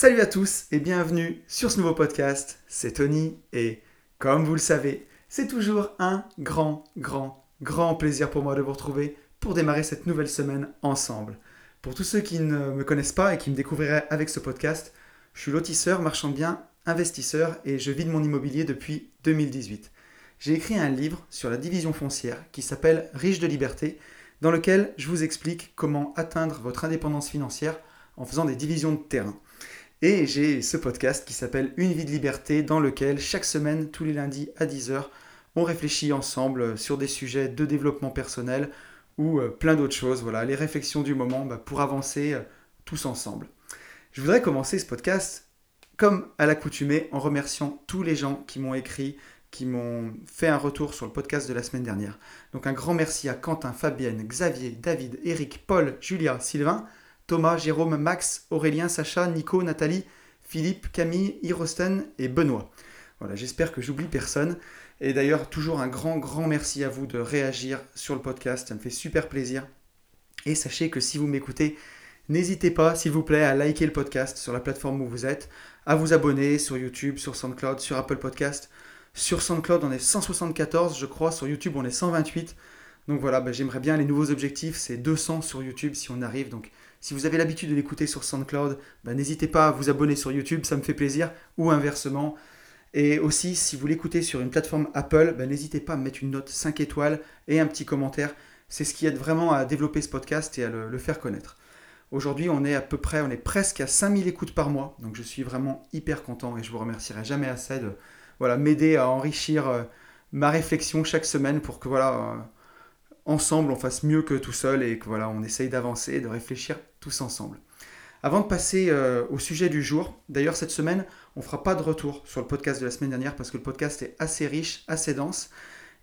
Salut à tous et bienvenue sur ce nouveau podcast. C'est Tony et comme vous le savez, c'est toujours un grand, grand, grand plaisir pour moi de vous retrouver pour démarrer cette nouvelle semaine ensemble. Pour tous ceux qui ne me connaissent pas et qui me découvriraient avec ce podcast, je suis lotisseur, marchand de biens, investisseur et je vis de mon immobilier depuis 2018. J'ai écrit un livre sur la division foncière qui s'appelle Riche de liberté, dans lequel je vous explique comment atteindre votre indépendance financière en faisant des divisions de terrain. Et j'ai ce podcast qui s'appelle Une vie de liberté, dans lequel chaque semaine, tous les lundis à 10h, on réfléchit ensemble sur des sujets de développement personnel ou euh, plein d'autres choses. Voilà, les réflexions du moment bah, pour avancer euh, tous ensemble. Je voudrais commencer ce podcast comme à l'accoutumée en remerciant tous les gens qui m'ont écrit, qui m'ont fait un retour sur le podcast de la semaine dernière. Donc un grand merci à Quentin, Fabienne, Xavier, David, Eric, Paul, Julia, Sylvain, Thomas, Jérôme, Max, Aurélien, Sacha, Nico, Nathalie, Philippe, Camille, Irosten et Benoît. Voilà, j'espère que j'oublie personne. Et d'ailleurs, toujours un grand, grand merci à vous de réagir sur le podcast. Ça me fait super plaisir. Et sachez que si vous m'écoutez, n'hésitez pas, s'il vous plaît, à liker le podcast sur la plateforme où vous êtes, à vous abonner sur YouTube, sur SoundCloud, sur Apple Podcast. Sur SoundCloud, on est 174, je crois. Sur YouTube, on est 128. Donc voilà, bah, j'aimerais bien les nouveaux objectifs, c'est 200 sur YouTube si on arrive. Donc si vous avez l'habitude de l'écouter sur SoundCloud, bah, n'hésitez pas à vous abonner sur YouTube, ça me fait plaisir, ou inversement. Et aussi, si vous l'écoutez sur une plateforme Apple, bah, n'hésitez pas à mettre une note 5 étoiles et un petit commentaire. C'est ce qui aide vraiment à développer ce podcast et à le, faire connaître. Aujourd'hui, on est à peu près, on est presque à 5000 écoutes par mois, donc je suis vraiment hyper content et je vous remercierai jamais assez de voilà, m'aider à enrichir euh, ma réflexion chaque semaine pour que voilà, euh, ensemble on fasse mieux que tout seul et que voilà, on essaye d'avancer, de réfléchir tous ensemble. Avant de passer euh, au sujet du jour, d'ailleurs cette semaine, on ne fera pas de retour sur le podcast de la semaine dernière parce que le podcast est assez riche, assez dense.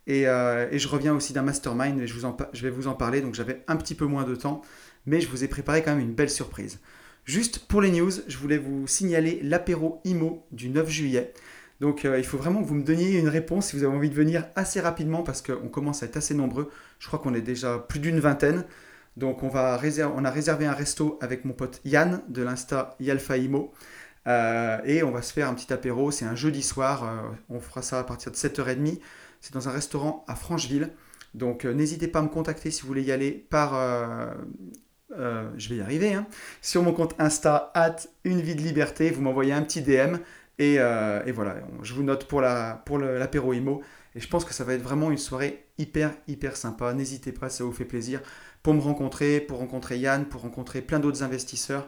Et, euh, je reviens aussi d'un mastermind et je, vais vous en parler, donc j'avais un petit peu moins de temps, mais je vous ai préparé quand même une belle surprise. Juste pour les news, je voulais vous signaler l'apéro IMO du 9 juillet. Donc euh, il faut vraiment que vous me donniez une réponse si vous avez envie de venir assez rapidement parce qu'on commence à être assez nombreux. Je crois qu'on est déjà plus d'une vingtaine. Donc on, va on a réservé un resto avec mon pote Yann de l'Insta Yalfaimo. Euh, et on va se faire un petit apéro. C'est un jeudi soir. Euh, on fera ça à partir de 7h30. C'est dans un restaurant à Francheville. Donc n'hésitez pas à me contacter si vous voulez y aller par... je vais y arriver. Hein, sur mon compte Insta, at une vie de liberté. Vous m'envoyez un petit DM. Euh, et, voilà, je vous note pour l'apéro pour IMO. Et je pense que ça va être vraiment une soirée hyper, hyper sympa. N'hésitez pas, ça vous fait plaisir. Pour me rencontrer, pour rencontrer Yann, pour rencontrer plein d'autres investisseurs.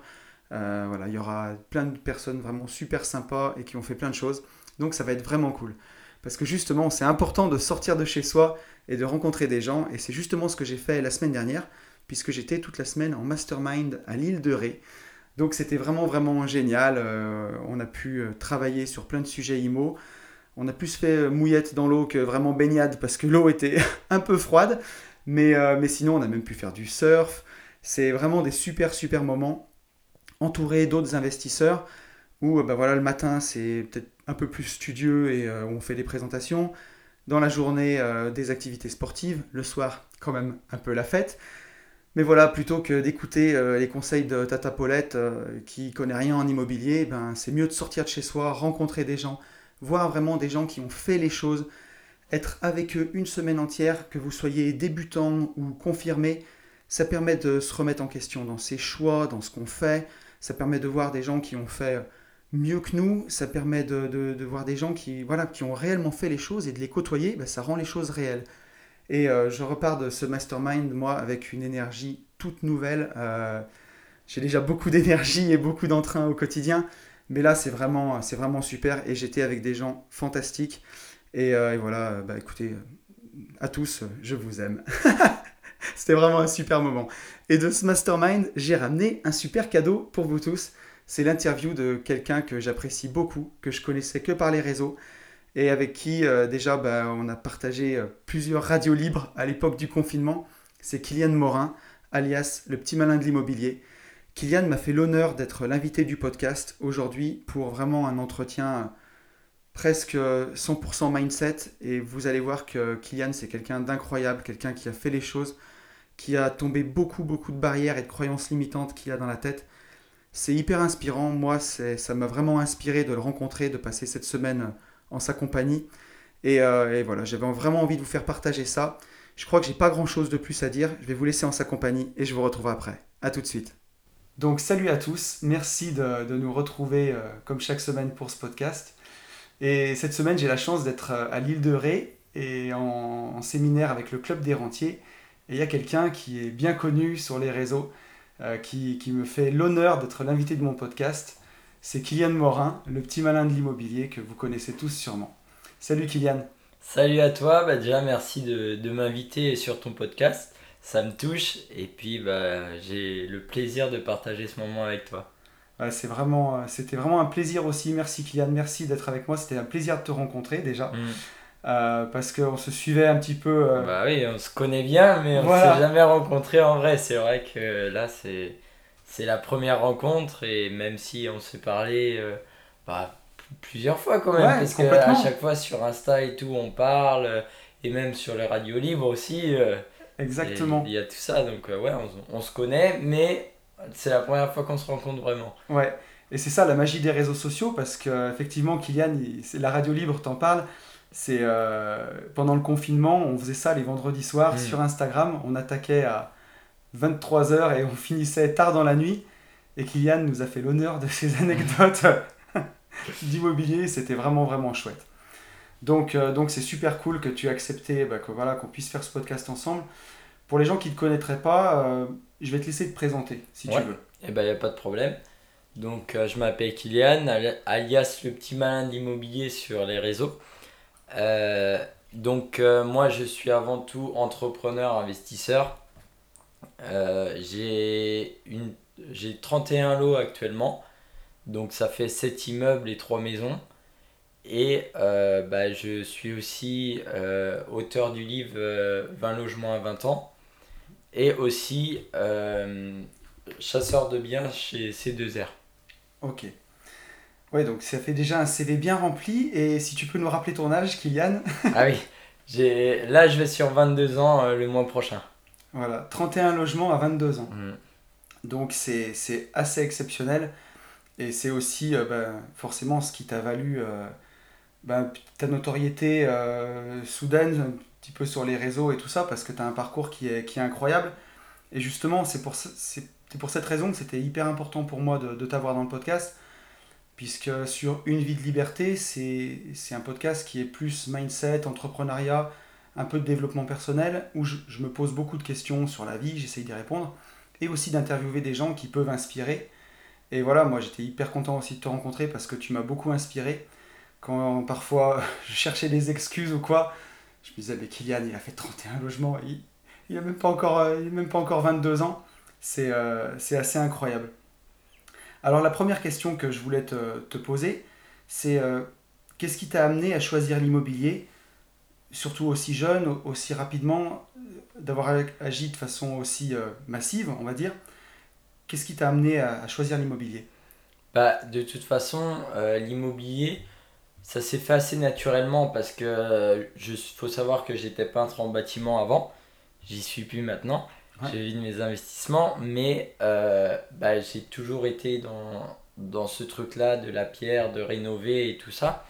Euh, voilà, il y aura plein de personnes vraiment super sympas et qui ont fait plein de choses. Donc ça va être vraiment cool. Parce que justement, c'est important de sortir de chez soi et de rencontrer des gens. Et c'est justement ce que j'ai fait la semaine dernière, puisque j'étais toute la semaine en mastermind à l'île de Ré. Donc c'était vraiment vraiment génial. Euh, on a pu euh, travailler sur plein de sujets IMO. On a plus fait euh, mouillette dans l'eau que vraiment baignade parce que l'eau était un peu froide. Mais, sinon on a même pu faire du surf. C'est vraiment des super super moments entourés d'autres investisseurs où bah voilà, le matin c'est peut-être un peu plus studieux et on fait des présentations. Dans la journée des activités sportives. Le soir quand même un peu la fête. Mais voilà, plutôt que d'écouter euh, les conseils de Tata Paulette euh, qui connaît rien en immobilier, ben, c'est mieux de sortir de chez soi, rencontrer des gens, voir vraiment des gens qui ont fait les choses, être avec eux une semaine entière, que vous soyez débutant ou confirmé, ça permet de se remettre en question dans ses choix, dans ce qu'on fait, ça permet de voir des gens qui ont fait mieux que nous, ça permet de, voir des gens qui, voilà, qui ont réellement fait les choses et de les côtoyer, ben, ça rend les choses réelles. Et euh, je repars de ce mastermind, moi, avec une énergie toute nouvelle. Euh, j'ai déjà beaucoup d'énergie et beaucoup d'entrain au quotidien. Mais là, c'est vraiment, c'est vraiment super. Et j'étais avec des gens fantastiques. Et, euh, voilà, bah, écoutez, à tous, je vous aime. C'était vraiment un super moment. Et de ce mastermind, j'ai ramené un super cadeau pour vous tous. C'est l'interview de quelqu'un que j'apprécie beaucoup, que je connaissais que par les réseaux, et avec qui euh, déjà bah, on a partagé euh, plusieurs radios libres à l'époque du confinement. C'est Kylian Morin, alias le petit malin de l'immobilier. Kylian m'a fait l'honneur d'être l'invité du podcast aujourd'hui pour vraiment un entretien presque 100% mindset et vous allez voir que Kylian c'est quelqu'un d'incroyable, quelqu'un qui a fait les choses, qui a tombé beaucoup beaucoup de barrières et de croyances limitantes qu'il a dans la tête. c'est hyper inspirant. Moi, ça m'a vraiment inspiré de le rencontrer, de passer cette semaine en sa compagnie. Et, et voilà, j'avais vraiment envie de vous faire partager ça. Je crois que j'ai pas grand chose de plus à dire. Je vais vous laisser en sa compagnie et je vous retrouve après. A tout de suite. Donc salut à tous, merci de, nous retrouver euh, comme chaque semaine pour ce podcast. Et cette semaine, j'ai la chance d'être euh, à l'île de Ré et en, séminaire avec le Club des Rentiers. Et il y a quelqu'un qui est bien connu sur les réseaux, euh, qui, me fait l'honneur d'être l'invité de mon podcast. C'est Kylian Morin, le petit malin de l'immobilier que vous connaissez tous sûrement. Salut Kylian. Salut à toi, bah déjà merci de, de m'inviter sur ton podcast ça me touche et puis bah, j'ai le plaisir de partager ce moment avec toi. c'est vraiment, euh, c'était vraiment un plaisir aussi. Merci Kylian, merci d'être avec moi. C'était un plaisir de te rencontrer déjà. Mm. Euh, parce qu'on se suivait un petit peu. Euh, bah oui, on se connaît bien, mais on ne s'est jamais rencontré en vrai. C'est vrai que là, c'est, c'est la première rencontre et même si on s'est parlé bah, plusieurs fois quand même, parce qu'à chaque fois sur Insta et tout, on parle, et même sur les radios libres aussi. Exactement. Il y a tout ça, donc euh, ouais, on, se connaît, mais c'est la première fois qu'on se rencontre vraiment. Ouais, et c'est ça la magie des réseaux sociaux, parce que effectivement, Kylian, la radio libre t'en parle. C'est euh, pendant le confinement, on faisait ça les vendredis soirs mm. sur Instagram. On attaquait à 23h et on finissait tard dans la nuit. Et Kylian nous a fait l'honneur de ces anecdotes d'immobilier. C'était vraiment, vraiment chouette. Donc, euh, donc c'est super cool que tu aies accepté bah, que, voilà, qu'on puisse faire ce podcast ensemble. Pour les gens qui ne te connaîtraient pas, euh, je vais te laisser te présenter si tu veux. Eh ben, il n'y a pas de problème. Donc, euh, je m'appelle Kylian, alias le petit malin d'immobilier sur les réseaux. donc, moi, je suis avant tout entrepreneur, investisseur. J'ai, une, j'ai 31 lots actuellement. Donc, ça fait 7 immeubles et 3 maisons. Et euh, bah, je suis aussi euh, auteur du livre 20 euh, logements à 20 ans et aussi chasseur de biens chez C2R. Ok. Ouais, donc ça fait déjà un CV bien rempli. Et si tu peux nous rappeler ton âge, Kylian? Ah oui, là je vais sur 22 ans le mois prochain. Voilà, 31 logements à 22 ans. Mm. Donc c'est assez exceptionnel. Et c'est aussi bah, forcément ce qui t'a valu bah, ta notoriété euh, soudaine, un petit peu sur les réseaux et tout ça, parce que tu as un parcours qui est, qui est incroyable. Et justement, c'est pour, pour cette raison que c'était hyper important pour moi de, de t'avoir dans le podcast, puisque sur Une vie de liberté, c'est un podcast qui est plus mindset, entrepreneuriat, un peu de développement personnel, où je, me pose beaucoup de questions sur la vie, j'essaye d'y répondre, et aussi d'interviewer des gens qui peuvent inspirer. Et voilà, moi j'étais hyper content aussi de te rencontrer parce que tu m'as beaucoup inspiré quand parfois je cherchais des excuses ou quoi, je me disais, mais Kylian, il a fait 31 logements, il, il a même pas encore, euh, il encore 22 ans. Euh, c'est assez incroyable. Alors la première question que je voulais te, te poser, c'est euh, qu'est-ce qui t'a amené à choisir l'immobilier, surtout aussi jeune, aussi rapidement, d'avoir agi de façon aussi massive, on va dire Qu'est-ce qui t'a amené à, choisir l'immobilier? Bah, De toute façon, l'immobilier, ça s'est fait assez naturellement parce que euh, faut savoir que j'étais peintre en bâtiment avant. J'y suis plus maintenant. J'ai vu mes investissements, mais euh, bah, j'ai toujours été dans, dans ce truc-là de la pierre, de rénover et tout ça.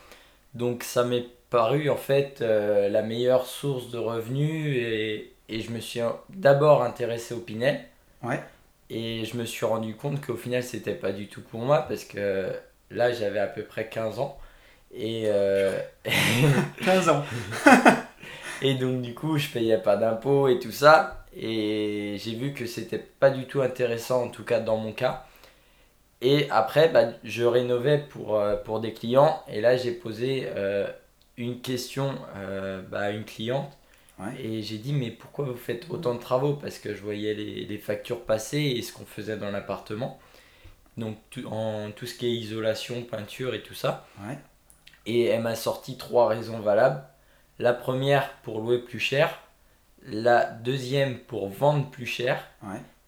Donc ça m'est paru en fait euh, la meilleure source de revenus et, et je me suis d'abord intéressé au Pinel. Ouais. Et je me suis rendu compte qu'au final c'était pas du tout pour moi parce que là j'avais à peu près 15 ans. Et. 15 euh, ans Et donc, du coup, je payais pas d'impôts et tout ça. Et j'ai vu que c'était pas du tout intéressant, en tout cas dans mon cas. Et après, bah, je rénovais pour, euh, pour des clients. Et là, j'ai posé euh, une question bah, à une cliente. Et j'ai dit, mais pourquoi vous faites autant de travaux? Parce que je voyais les, les factures passer et ce qu'on faisait dans l'appartement. Donc, en tout ce qui est isolation, peinture et tout ça. Ouais. Et elle m'a sorti trois raisons valables. La première pour louer plus cher, la deuxième pour vendre plus cher,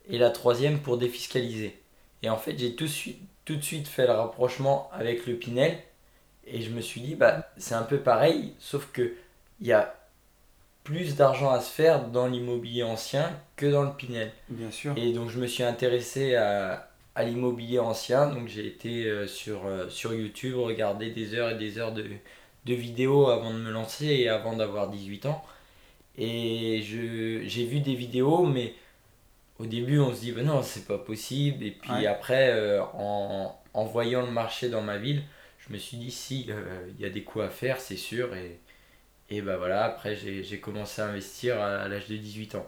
et la troisième pour défiscaliser. Et en fait, j'ai tout, tout, de suite fait le rapprochement avec le Pinel, et je me suis dit, bah, c'est un peu pareil, sauf que il y a plus d'argent à se faire dans l'immobilier ancien que dans le Pinel. Bien sûr. Et donc, je me suis intéressé à, à l'immobilier ancien. Donc j'ai été sur, sur YouTube, regarder des heures et des heures de, de vidéos avant de me lancer et avant d'avoir 18 ans. Et j'ai vu des vidéos, mais au début on se dit, ben non, c'est pas possible. Et puis après, en, en, voyant le marché dans ma ville, je me suis dit, si, il y a des coups à faire, c'est sûr. Et, et ben voilà, après j'ai commencé à investir à, l'âge de 18 ans.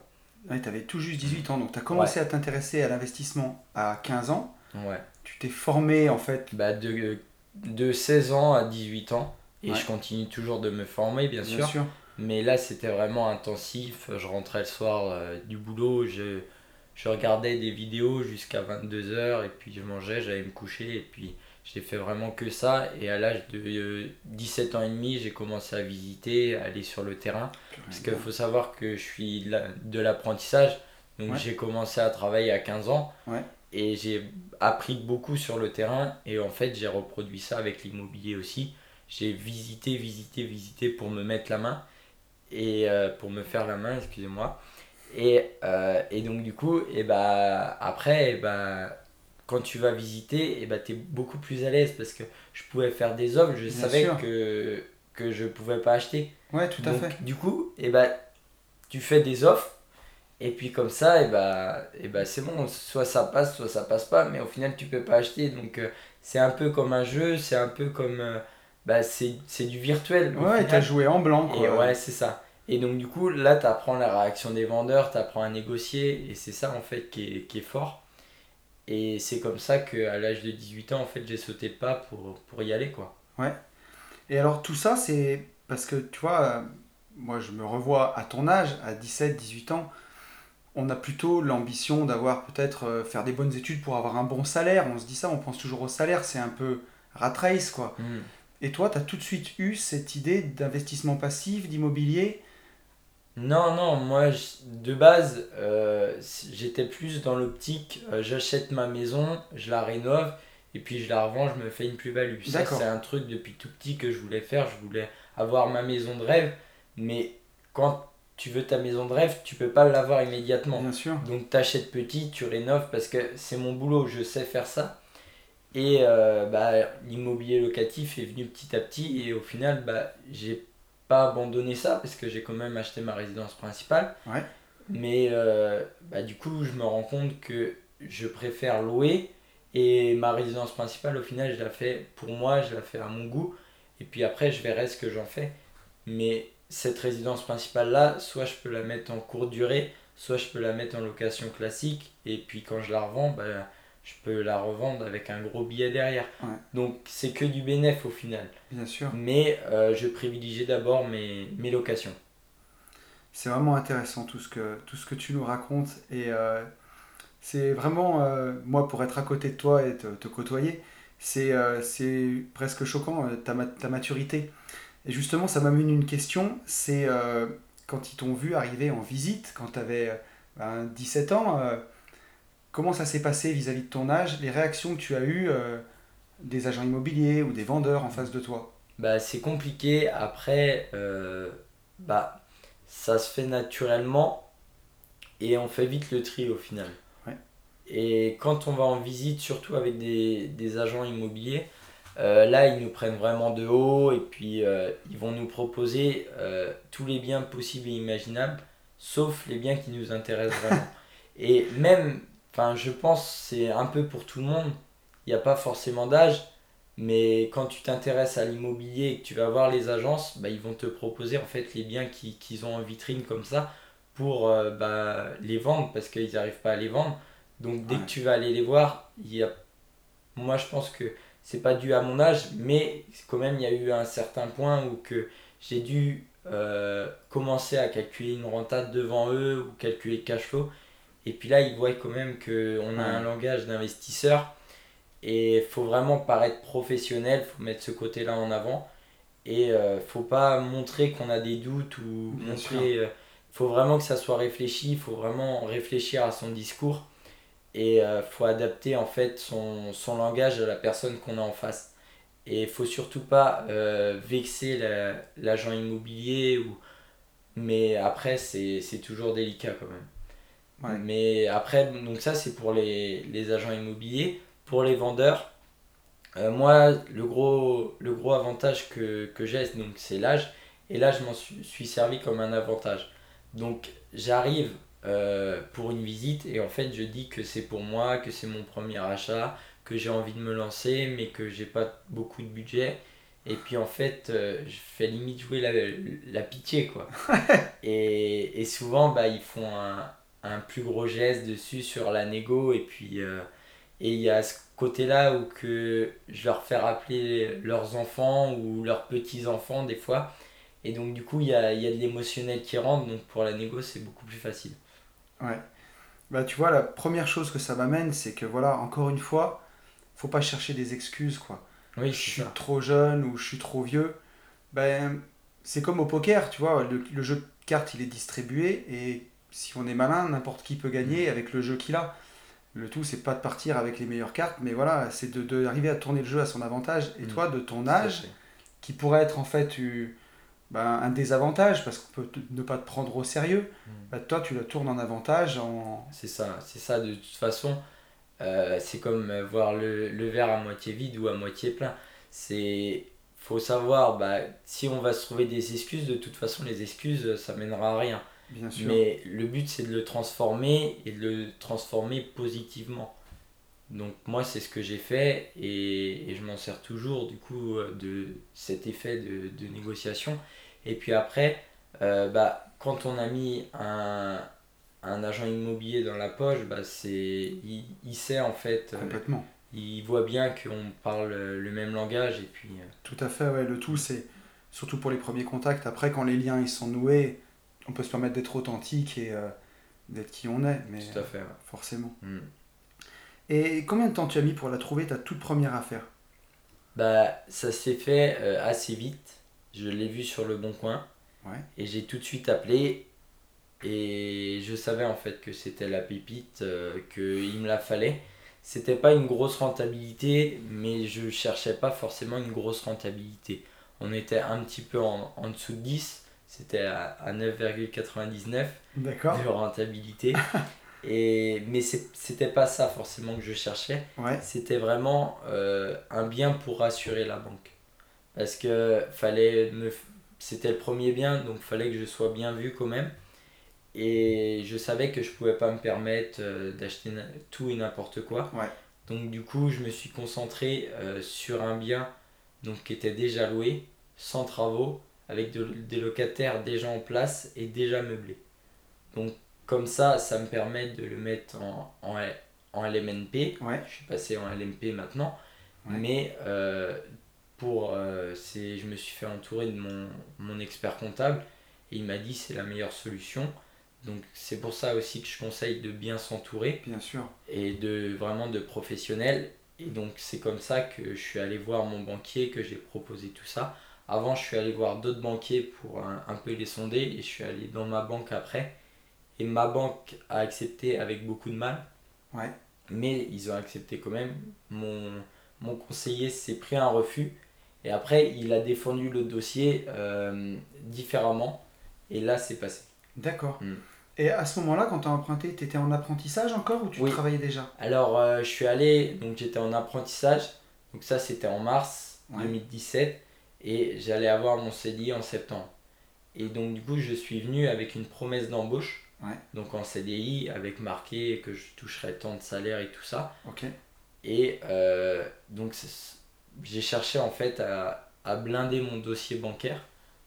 Ouais, tu avais tout juste 18 ans, donc tu as commencé à t'intéresser à l'investissement à 15 ans. Ouais. Tu t'es formé en fait bah, de, de 16 ans à 18 ans. Et je continue toujours de me former, bien, sûr. Mais là, c'était vraiment intensif. Je rentrais le soir euh, du boulot, je, je regardais des vidéos jusqu'à 22h, et puis je mangeais, j'allais me coucher, et puis j'ai fait vraiment que ça. Et à l'âge de 17 ans et demi, j'ai commencé à visiter, à aller sur le terrain. Parce qu'il faut savoir que je suis de l'apprentissage. Donc j'ai commencé à travailler à 15 ans. Et j'ai appris beaucoup sur le terrain. Et en fait, j'ai reproduit ça avec l'immobilier aussi. J'ai visité, visité, visité pour me mettre la main. Et euh, pour me faire la main, excusez-moi. Et, euh, et donc du coup, et bah, après, et bah, quand tu vas visiter, et bah, tu es beaucoup plus à l'aise parce que je pouvais faire des offres, je savais que, que je pouvais pas acheter. Ouais, tout à fait. Du coup, et bah, tu fais des offres, et puis comme ça, et bah, et bah, c'est bon, soit ça passe, soit ça passe pas, mais au final, tu peux pas acheter. Donc, euh, c'est un peu comme un jeu, c'est un peu comme. Euh, bah, c'est du virtuel. Ouais, tu as joué en blanc. Quoi. Et ouais, c'est ça. Et donc, du coup, là, tu apprends la réaction des vendeurs, tu apprends à négocier, et c'est ça, en fait, qui est, qui est fort. Et c'est comme ça qu'à l'âge de 18 ans, en fait, j'ai sauté pas pour, pour y aller, quoi. Ouais. Et alors, tout ça, c'est parce que, tu vois, euh, moi, je me revois à ton âge, à 17, 18 ans, on a plutôt l'ambition d'avoir peut-être euh, faire des bonnes études pour avoir un bon salaire. On se dit ça, on pense toujours au salaire, c'est un peu rat race, quoi. Mm. Et toi, tu as tout de suite eu cette idée d'investissement passif, d'immobilier non, non, moi de base, euh, j'étais plus dans l'optique, euh, j'achète ma maison, je la rénove, et puis je la revends, je me fais une plus-value. Ça, c'est un truc depuis tout petit que je voulais faire, je voulais avoir ma maison de rêve, mais quand tu veux ta maison de rêve, tu peux pas l'avoir immédiatement. Bien sûr. Donc tu achètes petit, tu rénoves, parce que c'est mon boulot, je sais faire ça. Et euh, bah, l'immobilier locatif est venu petit à petit, et au final, bah, j'ai pas abandonner ça parce que j'ai quand même acheté ma résidence principale. Mais euh, bah, du coup, je me rends compte que je préfère louer et ma résidence principale, au final, je la fais pour moi, je la fais à mon goût. Et puis après, je verrai ce que j'en fais. Mais cette résidence principale-là, soit je peux la mettre en courte durée, soit je peux la mettre en location classique. Et puis quand je la revends, bah, je peux la revendre avec un gros billet derrière. Donc c'est que du bénéfice au final. Bien sûr. Mais euh, je privilégie d'abord mes, mes, locations. C'est vraiment intéressant tout ce que, tout ce que tu nous racontes. Et euh, c'est vraiment, euh, moi pour être à côté de toi et te, te côtoyer, c'est presque choquant ta, ta, maturité. Et justement, ça m'amène une question, c'est quand ils t'ont vu arriver en visite, quand tu avais 17 ben, ans Comment ça s'est passé vis-à-vis de ton âge, les réactions que tu as eues euh, des agents immobiliers ou des vendeurs en face de toi? Bah, C'est compliqué. Après, euh, bah, ça se fait naturellement et on fait vite le tri au final. Et quand on va en visite, surtout avec des, des agents immobiliers, euh, là, ils nous prennent vraiment de haut et puis ils vont nous proposer tous les biens possibles et imaginables, sauf les biens qui nous intéressent vraiment. et même Enfin, je pense c'est un peu pour tout le monde. Il n'y a pas forcément d'âge. Mais quand tu t'intéresses à l'immobilier et que tu vas voir les agences, bah, ils vont te proposer en fait les biens qu'ils ont en vitrine comme ça pour euh, bah, les vendre parce qu'ils n'arrivent pas à les vendre. Donc dès que tu vas aller les voir, il y a... moi je pense que c'est pas dû à mon âge, mais quand même il y a eu un certain point où que j'ai dû euh, commencer à calculer une rentable devant eux ou calculer le cash flow et puis là, ils voient quand même qu'on a un langage d'investisseur. Et il faut vraiment paraître professionnel, il faut mettre ce côté-là en avant. Et il euh, faut pas montrer qu'on a des doutes ou montrer. Il euh, faut vraiment que ça soit réfléchi, il faut vraiment réfléchir à son discours. Et il euh, faut adapter en fait son, son, langage à la personne qu'on a en face. Et il faut surtout pas vexer l'agent immobilier. Ou... Mais après, c'est toujours délicat quand même. Ouais. Mais après, donc ça c'est pour les, les agents immobiliers. Pour les vendeurs, euh, moi le gros, le gros avantage que, que j'ai, donc, c'est l'âge. Et là je m'en suis, suis servi comme un avantage. Donc j'arrive euh, pour une visite et en fait je dis que c'est pour moi, que c'est mon premier achat, que j'ai envie de me lancer mais que j'ai pas beaucoup de budget. Et puis en fait, euh, je fais limite jouer la, la pitié quoi. et, et souvent, bah, ils font un, un plus gros geste dessus sur la négo. Et puis, euh, et il y a ce côté-là où que je leur fais rappeler leurs enfants ou leurs petits-enfants des fois. Et donc, du coup, il y a, y a de l'émotionnel qui rentre. Donc, pour la négo, c'est beaucoup plus facile. Ouais. Bah, tu vois, la première chose que ça m'amène, c'est que voilà, encore une fois, faut pas chercher des excuses, quoi. Oui, je suis ça. trop jeune ou je suis trop vieux. Ben, c'est comme au poker, tu vois, le, le jeu de cartes, il est distribué et si on est malin, n'importe qui peut gagner avec le jeu qu'il a. Le tout, c'est pas de partir avec les meilleures cartes, mais voilà, c'est de, de arriver à tourner le jeu à son avantage. Et Mm. toi, de ton âge, qui pourrait être en fait eu- ben, un désavantage parce qu'on peut te- ne pas te prendre au sérieux, Mm. ben, toi, tu la tournes en avantage en. C'est ça, c'est ça de toute façon. euh, c'est comme euh, voir le, le verre à moitié vide ou à moitié plein. C'est faut savoir, bah, si on va se trouver des excuses, de toute façon, les excuses, ça mènera à rien. Bien sûr. Mais le but, c'est de le transformer et de le transformer positivement. Donc moi, c'est ce que j'ai fait et, et je m'en sers toujours du coup euh, de cet effet de, de négociation. Et puis après, euh, bah, quand on a mis un, un agent immobilier dans la poche, bah, c'est, il, il sait en fait, euh, Complètement. il voit bien qu'on parle le même langage et puis euh, Tout à fait, ouais. Le tout, c'est surtout pour les premiers contacts. Après, quand les liens ils sont noués, on peut se permettre d'être authentique et euh, d'être qui on est, mais tout à fait. ouais. forcément. Mm. Et combien de temps tu as mis pour la trouver, ta toute première affaire? Bah, ça s'est fait euh, assez vite. Je l'ai vu sur le bon coin. Ouais. Et j'ai tout de suite appelé. Et je savais en fait que c'était la pépite, euh, qu'il me la fallait. C'était pas une grosse rentabilité, mais je cherchais pas forcément une grosse rentabilité. On était un petit peu en, en dessous de 10. C'était à, à 9,99 D'accord. de rentabilité. Et, mais c'était pas ça forcément que je cherchais Ouais. c'était vraiment euh, un bien pour rassurer la banque. Parce que fallait me... c'était le premier bien, donc fallait que je sois bien vu quand même. Et je savais que je pouvais pas me permettre euh, d'acheter tout et n'importe quoi. Ouais. Donc du coup, je me suis concentré euh, sur un bien donc, qui était déjà loué, sans travaux, avec de- des locataires déjà en place et déjà meublés. Donc comme ça, ça me permet de le mettre en, en, en LMNP. Ouais. Je suis passé en LMP maintenant. Ouais. Mais euh, pour, euh, c'est, je me suis fait entourer de mon, mon expert comptable et il m'a dit c'est la meilleure solution. Donc c'est pour ça aussi que je conseille de bien s'entourer Bien sûr. et de vraiment de professionnels. Et donc c'est comme ça que je suis allé voir mon banquier, que j'ai proposé tout ça. Avant je suis allé voir d'autres banquiers pour un, un peu les sonder et je suis allé dans ma banque après. Et ma banque a accepté avec beaucoup de mal. Ouais. Mais ils ont accepté quand même. Mon, mon conseiller s'est pris un refus. Et après il a défendu le dossier euh, différemment. Et là c'est passé. D'accord. Mm. Et à ce moment-là, quand tu as emprunté, tu étais en apprentissage encore ou tu Oui. travaillais déjà? Alors, euh, je suis allé, donc j'étais en apprentissage, donc ça c'était en mars Ouais. 2017, et j'allais avoir mon CDI en septembre. Et donc, du coup, je suis venu avec une promesse d'embauche, Ouais. donc en CDI, avec marqué que je toucherais tant de salaire et tout ça. Et euh, donc, j'ai cherché en fait à, à blinder mon dossier bancaire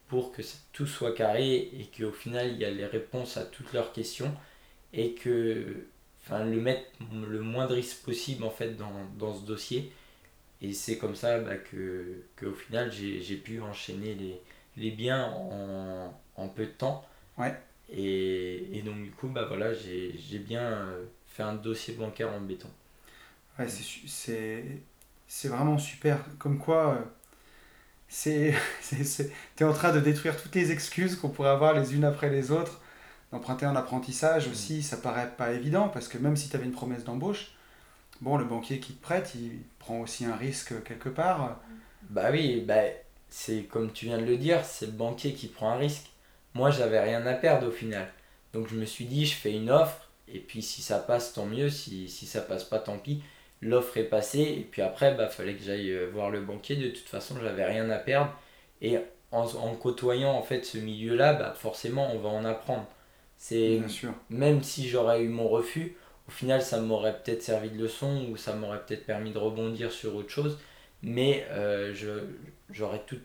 pour que tout soit carré et qu'au final il y a les réponses à toutes leurs questions et que enfin le mettre le moins de risque possible en fait dans, dans ce dossier et c'est comme ça bah, que qu'au final j'ai pu enchaîner les, les biens en, en peu de temps Ouais. et, et donc du coup bah voilà j'ai bien euh, fait un dossier bancaire en béton Ouais, c'est vraiment super. Comme quoi, euh, c'est tu es en train de détruire toutes les excuses qu'on pourrait avoir les unes après les autres. D'emprunter en apprentissage aussi, ça paraît pas évident parce que même si tu avais une promesse d'embauche, bon, le banquier qui te prête, il prend aussi un risque quelque part. Bah oui, bah, c'est comme tu viens de le dire, c'est le banquier qui prend un risque. Moi, j'avais rien à perdre au final. Donc je me suis dit, je fais une offre Et puis si ça passe, tant mieux. Si, si ça passe pas, tant pis. L'offre est passée. Et puis après, bah fallait que j'aille euh, voir le banquier. De toute façon, j'avais rien à perdre. Et en, en côtoyant en fait ce milieu-là, bah forcément, on va en apprendre. C'est Bien sûr. même si j'aurais eu mon refus, au final, ça m'aurait peut-être servi de leçon ou ça m'aurait peut-être permis de rebondir sur autre chose. Mais euh, je, j'aurais tout,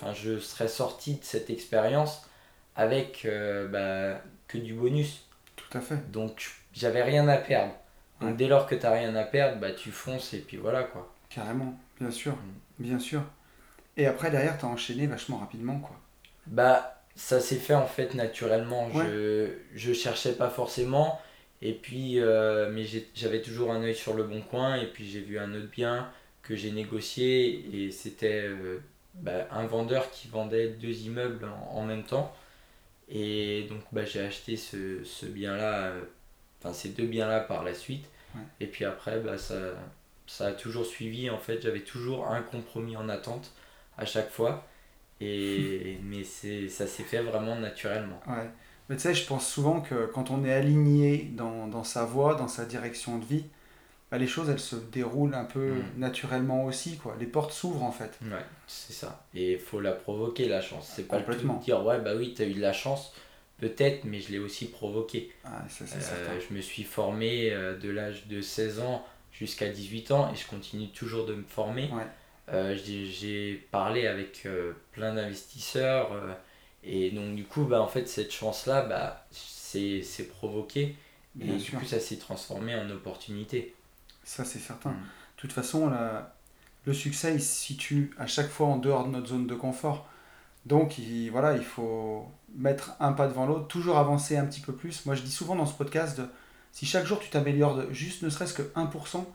enfin, je serais sorti de cette expérience avec euh, bah, que du bonus. Tout à fait. Donc, j'avais rien à perdre. Donc, Ouais. dès lors que tu rien à perdre, bah, tu fonces et puis voilà quoi. Carrément. Bien sûr. Mm. Bien sûr. Et après, derrière, t'as enchaîné vachement rapidement, quoi. Bah, ça s'est fait en fait naturellement. Je, je cherchais pas forcément. Et puis, euh, mais j'avais toujours un œil sur le bon coin. Et puis, j'ai vu un autre bien que j'ai négocié. Et c'était euh, bah, un vendeur qui vendait deux immeubles en, en même temps. Et donc, bah, j'ai acheté ce, ce bien-là, euh, enfin, ces deux biens-là par la suite. Ouais. Et puis après, bah, ça, ça a toujours suivi. En fait, j'avais toujours un compromis en attente à chaque fois. Et, mais ça s'est fait vraiment naturellement. Ouais. Mais tu sais, je pense souvent que quand on est aligné dans, dans sa voie, dans sa direction de vie, bah, les choses, elles se déroulent un peu Mm. naturellement aussi, quoi. Les portes s'ouvrent, en fait. Ouais, c'est ça. Et il faut la provoquer, la chance. C'est pas tout Complètement. dire, ouais, bah oui, t'as eu de la chance, peut-être, mais je l'ai aussi provoqué. Ah, ça, Euh, je me suis formé euh, de l'âge de 16 ans jusqu'à 18 ans et je continue toujours de me former. Ouais. Euh, j'ai, parlé avec euh, plein d'investisseurs et donc du coup, bah, en fait, cette chance-là, bah, c'est, c'est provoqué et Bien du sûr. coup, ça s'est transformé en opportunité. Ça, c'est certain. Mm. De toute façon, la- le succès, il se situe à chaque fois en dehors de notre zone de confort. Donc, il, voilà, il faut mettre un pas devant l'autre, toujours avancer un petit peu plus. Moi, je dis souvent dans ce podcast, de- si chaque jour tu t'améliores de juste ne serait-ce que 1%,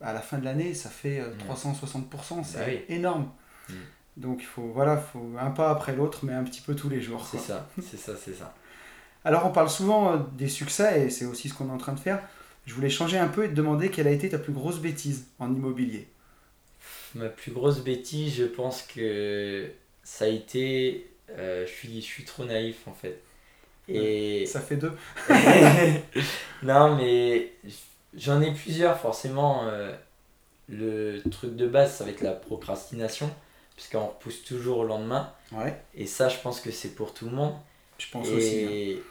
à la fin de l'année, ça fait euh, 360%. C'est Bah oui. énorme. Mm. Donc, il faut, voilà, faut un pas après l'autre, mais un petit peu tous les jours. C'est ça, c'est ça, c'est ça. Alors on parle souvent euh, des succès et c'est aussi ce qu'on est en train de faire. Je voulais changer un peu et te demander quelle a été ta plus grosse bêtise en immobilier. Ma plus grosse bêtise, je pense que ça a été. euh, je, suis, je suis trop naïf en fait. Et. Ça fait deux. non, mais j'en ai plusieurs forcément. euh, le truc de base, ça va être la procrastination, puisqu'on repousse toujours au lendemain. Ouais, Et ça, je pense que c'est pour tout le monde. je pense aussi. hein. Et,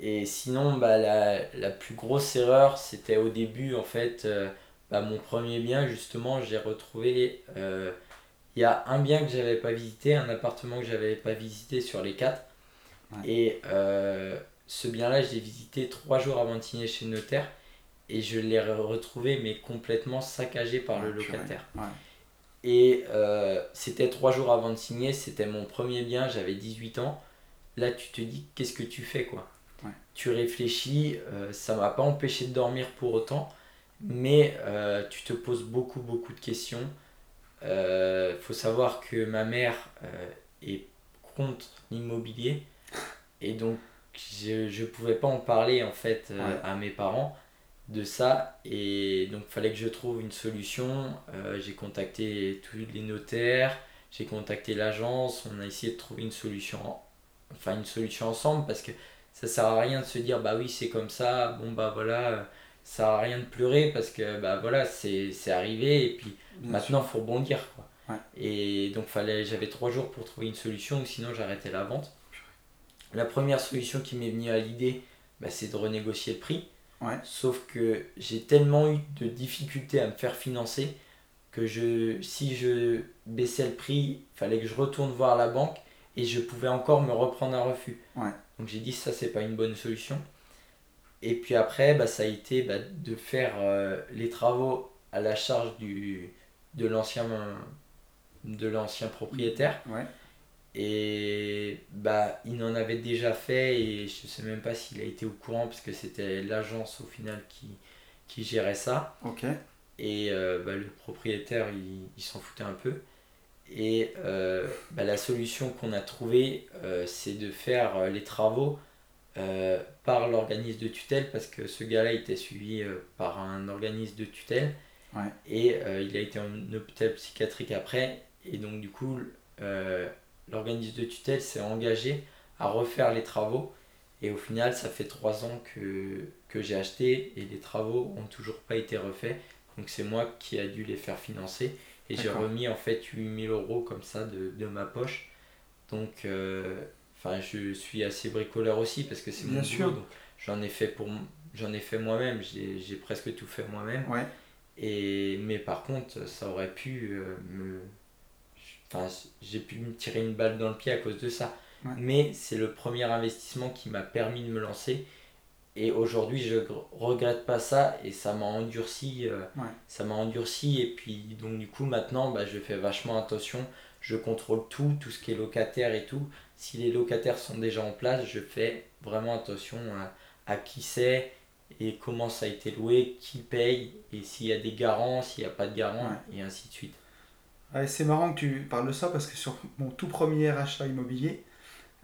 et sinon, bah, la, la plus grosse erreur, c'était au début, en fait, euh, bah, mon premier bien, justement, j'ai retrouvé. euh, Il y a un bien que j'avais pas visité, un appartement que j'avais pas visité sur les quatre. Ouais. Et euh, ce bien-là, je l'ai visité trois jours avant de signer chez le notaire. Et je l'ai re- retrouvé, mais complètement saccagé par le Ouais, purée. locataire. Ouais. Et euh, c'était trois jours avant de signer, c'était mon premier bien, j'avais 18 ans. Là, tu te dis, qu'est-ce que tu fais, quoi? Ouais. Tu réfléchis, euh, ça m'a pas empêché de dormir pour autant, mais euh, tu te poses beaucoup, beaucoup de questions. Il faut savoir que ma mère euh, est contre l'immobilier, et donc je ne pouvais pas en parler, en fait, euh, Ouais. à mes parents de ça. Et donc fallait que je trouve une solution. Euh, j'ai contacté tous les notaires j'ai contacté l'agence. On a essayé de trouver une solution enfin une solution ensemble parce que ça sert à rien de se dire bah oui c'est comme ça bon bah voilà euh, ça sert à rien de pleurer parce que bah voilà c'est arrivé et puis Bien maintenant faut rebondir quoi. Ouais. et donc fallait j'avais trois jours pour trouver une solution ou sinon j'arrêtais la vente. La première solution qui m'est venue à l'idée bah, c'est de renégocier le prix Ouais. Sauf que j'ai tellement eu de difficultés à me faire financer que je, si je baissais le prix, il fallait que je retourne voir la banque et je pouvais encore me reprendre un refus. Ouais. Donc j'ai dit ça c'est pas une bonne solution. Et puis après bah, ça a été bah, de faire euh, les travaux à la charge du, de l'ancien de l'ancien propriétaire. Ouais. Et bah, il en avait déjà fait et je sais même pas s'il a été au courant parce que c'était l'agence au final qui, qui gérait ça. Ok. Et euh, bah, le propriétaire, il, il s'en foutait un peu. Et euh, bah, la solution qu'on a trouvée, euh, c'est de faire les travaux par l'organisme de tutelle parce que ce gars-là était suivi par un organisme de tutelle. Ouais. Et il a été en hôpital psychiatrique après. Et donc, du coup, euh, l'organisme de tutelle s'est engagé à refaire les travaux. Et au final, ça fait trois ans que, que j'ai acheté et les travaux ont toujours pas été refaits. Donc c'est moi qui a dû les faire financer. Et j'ai remis en fait 8000 euros comme ça de, de ma poche. Donc euh, enfin je suis assez bricoleur aussi parce que c'est mon sûr. J'en ai fait pour j'en ai fait moi-même, j'ai j'ai presque tout fait moi-même. Ouais. Et mais par contre, ça aurait pu euh, me enfin j'ai pu me tirer une balle dans le pied à cause de ça. Ouais. Mais c'est le premier investissement qui m'a permis de me lancer. Et aujourd'hui, je gr- regrette pas ça et ça m'a endurci. euh, Ouais. Ça m'a endurci et puis donc du coup maintenant, bah, je fais vachement attention. Je contrôle tout, tout ce qui est locataire et tout. Si les locataires sont déjà en place, je fais vraiment attention à, à qui c'est et comment ça a été loué, qui paye et s'il y a des garants, s'il n'y a pas de garants et ainsi de suite. Ouais, c'est marrant que tu parles de ça parce que sur mon tout premier achat immobilier,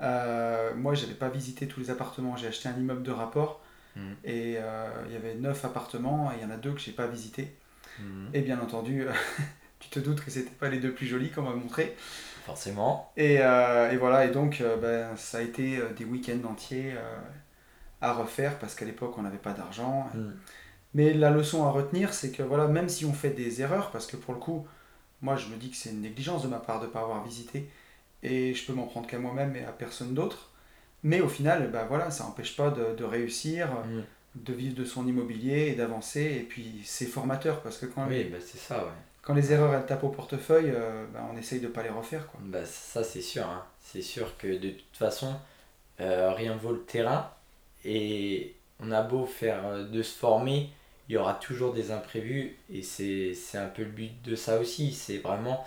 euh, moi j'avais pas visité tous les appartements. J'ai acheté un immeuble de rapport Mhm. et euh, il y avait 9 appartements et il y en a deux que j'ai pas visités. Mhm. Et bien entendu, tu te doutes que c'était pas les deux plus jolis qu'on m'a montré. Forcément. Et, euh, et voilà, et donc euh, ben, ça a été euh, des week-ends entiers euh, à refaire parce qu'à l'époque on n'avait pas d'argent. Mhm. Mais la leçon à retenir, c'est que voilà, même si on fait des erreurs, parce que pour le coup, moi je me dis que c'est une négligence de ma part de ne pas avoir visité, et je peux m'en prendre qu'à moi-même et à personne d'autre, mais au final, bah voilà, ça n'empêche pas de, de réussir, Mhm. de vivre de son immobilier et d'avancer, et puis c'est formateur, parce que quand, Oui, les, bah, c'est ça, ouais. quand les erreurs elles tapent au portefeuille, euh, bah, on essaye de pas les refaire. Quoi. Bah, ça, c'est sûr. hein. C'est sûr que de toute façon, euh, rien vaut le terrain. Et on a beau faire euh, de se former, il y aura toujours des imprévus. Et c'est un peu le but de ça aussi. C'est vraiment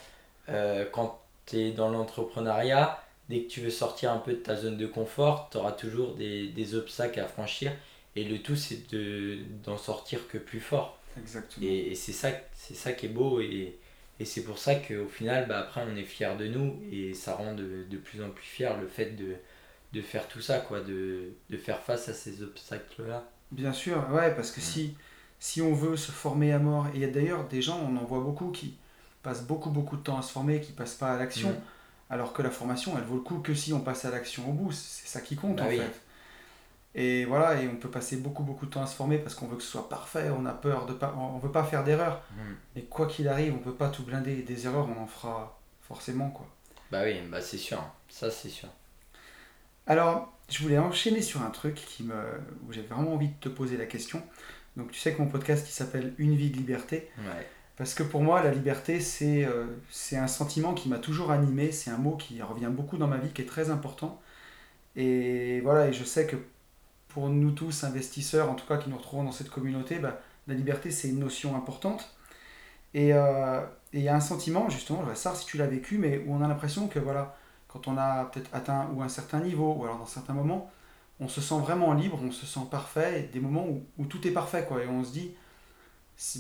euh, quand tu es dans l'entrepreneuriat, dès que tu veux sortir un peu de ta zone de confort, tu auras toujours des, des obstacles à franchir. Et le tout, c'est de- d'en sortir que plus fort. Exactement. Et, et c'est ça, ça qui est beau et, et c'est pour ça qu'au final, bah, après, on est fier de nous et ça rend de, de plus en plus fier le fait de, de faire tout ça, quoi, de, de faire face à ces obstacles-là. Bien sûr, ouais, parce que si, si on veut se former à mort, et il y a d'ailleurs des gens, on en voit beaucoup qui passent beaucoup beaucoup de temps à se former, qui passent pas à l'action, Mhm. alors que la formation, elle vaut le coup que si on passe à l'action au bout, c'est ça qui compte Bah en oui. fait. Et voilà, et on peut passer beaucoup beaucoup de temps à se former parce qu'on veut que ce soit parfait, on a peur de pas, on veut pas faire d'erreurs. Mhm. Mais quoi qu'il arrive, on peut pas tout blinder. Des erreurs, on en fera forcément quoi. Bah oui, bah c'est sûr, ça c'est sûr. Alors, je voulais enchaîner sur un truc qui me, où j'avais vraiment envie de te poser la question. Donc, tu sais que mon podcast il s'appelle Une vie de liberté. Ouais. Parce que pour moi, la liberté, c'est euh, c'est un sentiment qui m'a toujours animé, c'est un mot qui revient beaucoup dans ma vie, qui est très important. Et voilà, et je sais que pour nous tous, investisseurs, en tout cas qui nous retrouvons dans cette communauté, bah, la liberté, c'est une notion importante. Et euh, il y a un sentiment, justement, je savoir si tu l'as vécu, mais où on a l'impression que voilà, quand on a peut-être atteint ou un certain niveau, ou alors dans certains moments, on se sent vraiment libre, on se sent parfait, des moments où, tout est parfait, quoi, et on se dit,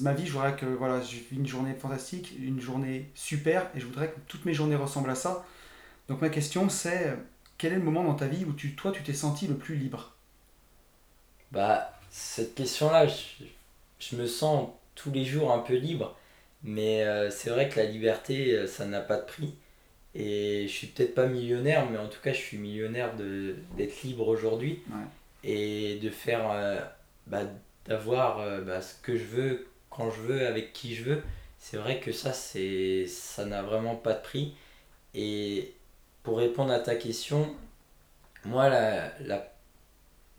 ma vie, je voudrais que voilà, vis une journée fantastique, une journée super, et je voudrais que toutes mes journées ressemblent à ça. Donc ma question, c'est quel est le moment dans ta vie où toi, tu t'es senti le plus libre? Bah, cette question-là, je, je me sens tous les jours un peu libre, mais euh, c'est vrai que la liberté, euh, ça n'a pas de prix. Et je suis peut-être pas millionnaire, mais en tout cas, je suis millionnaire de, d'être libre aujourd'hui Ouais. et de faire, euh, bah, d'avoir euh, bah, ce que je veux, quand je veux, avec qui je veux. C'est vrai que ça, c'est, ça n'a vraiment pas de prix. Et pour répondre à ta question, moi, la, la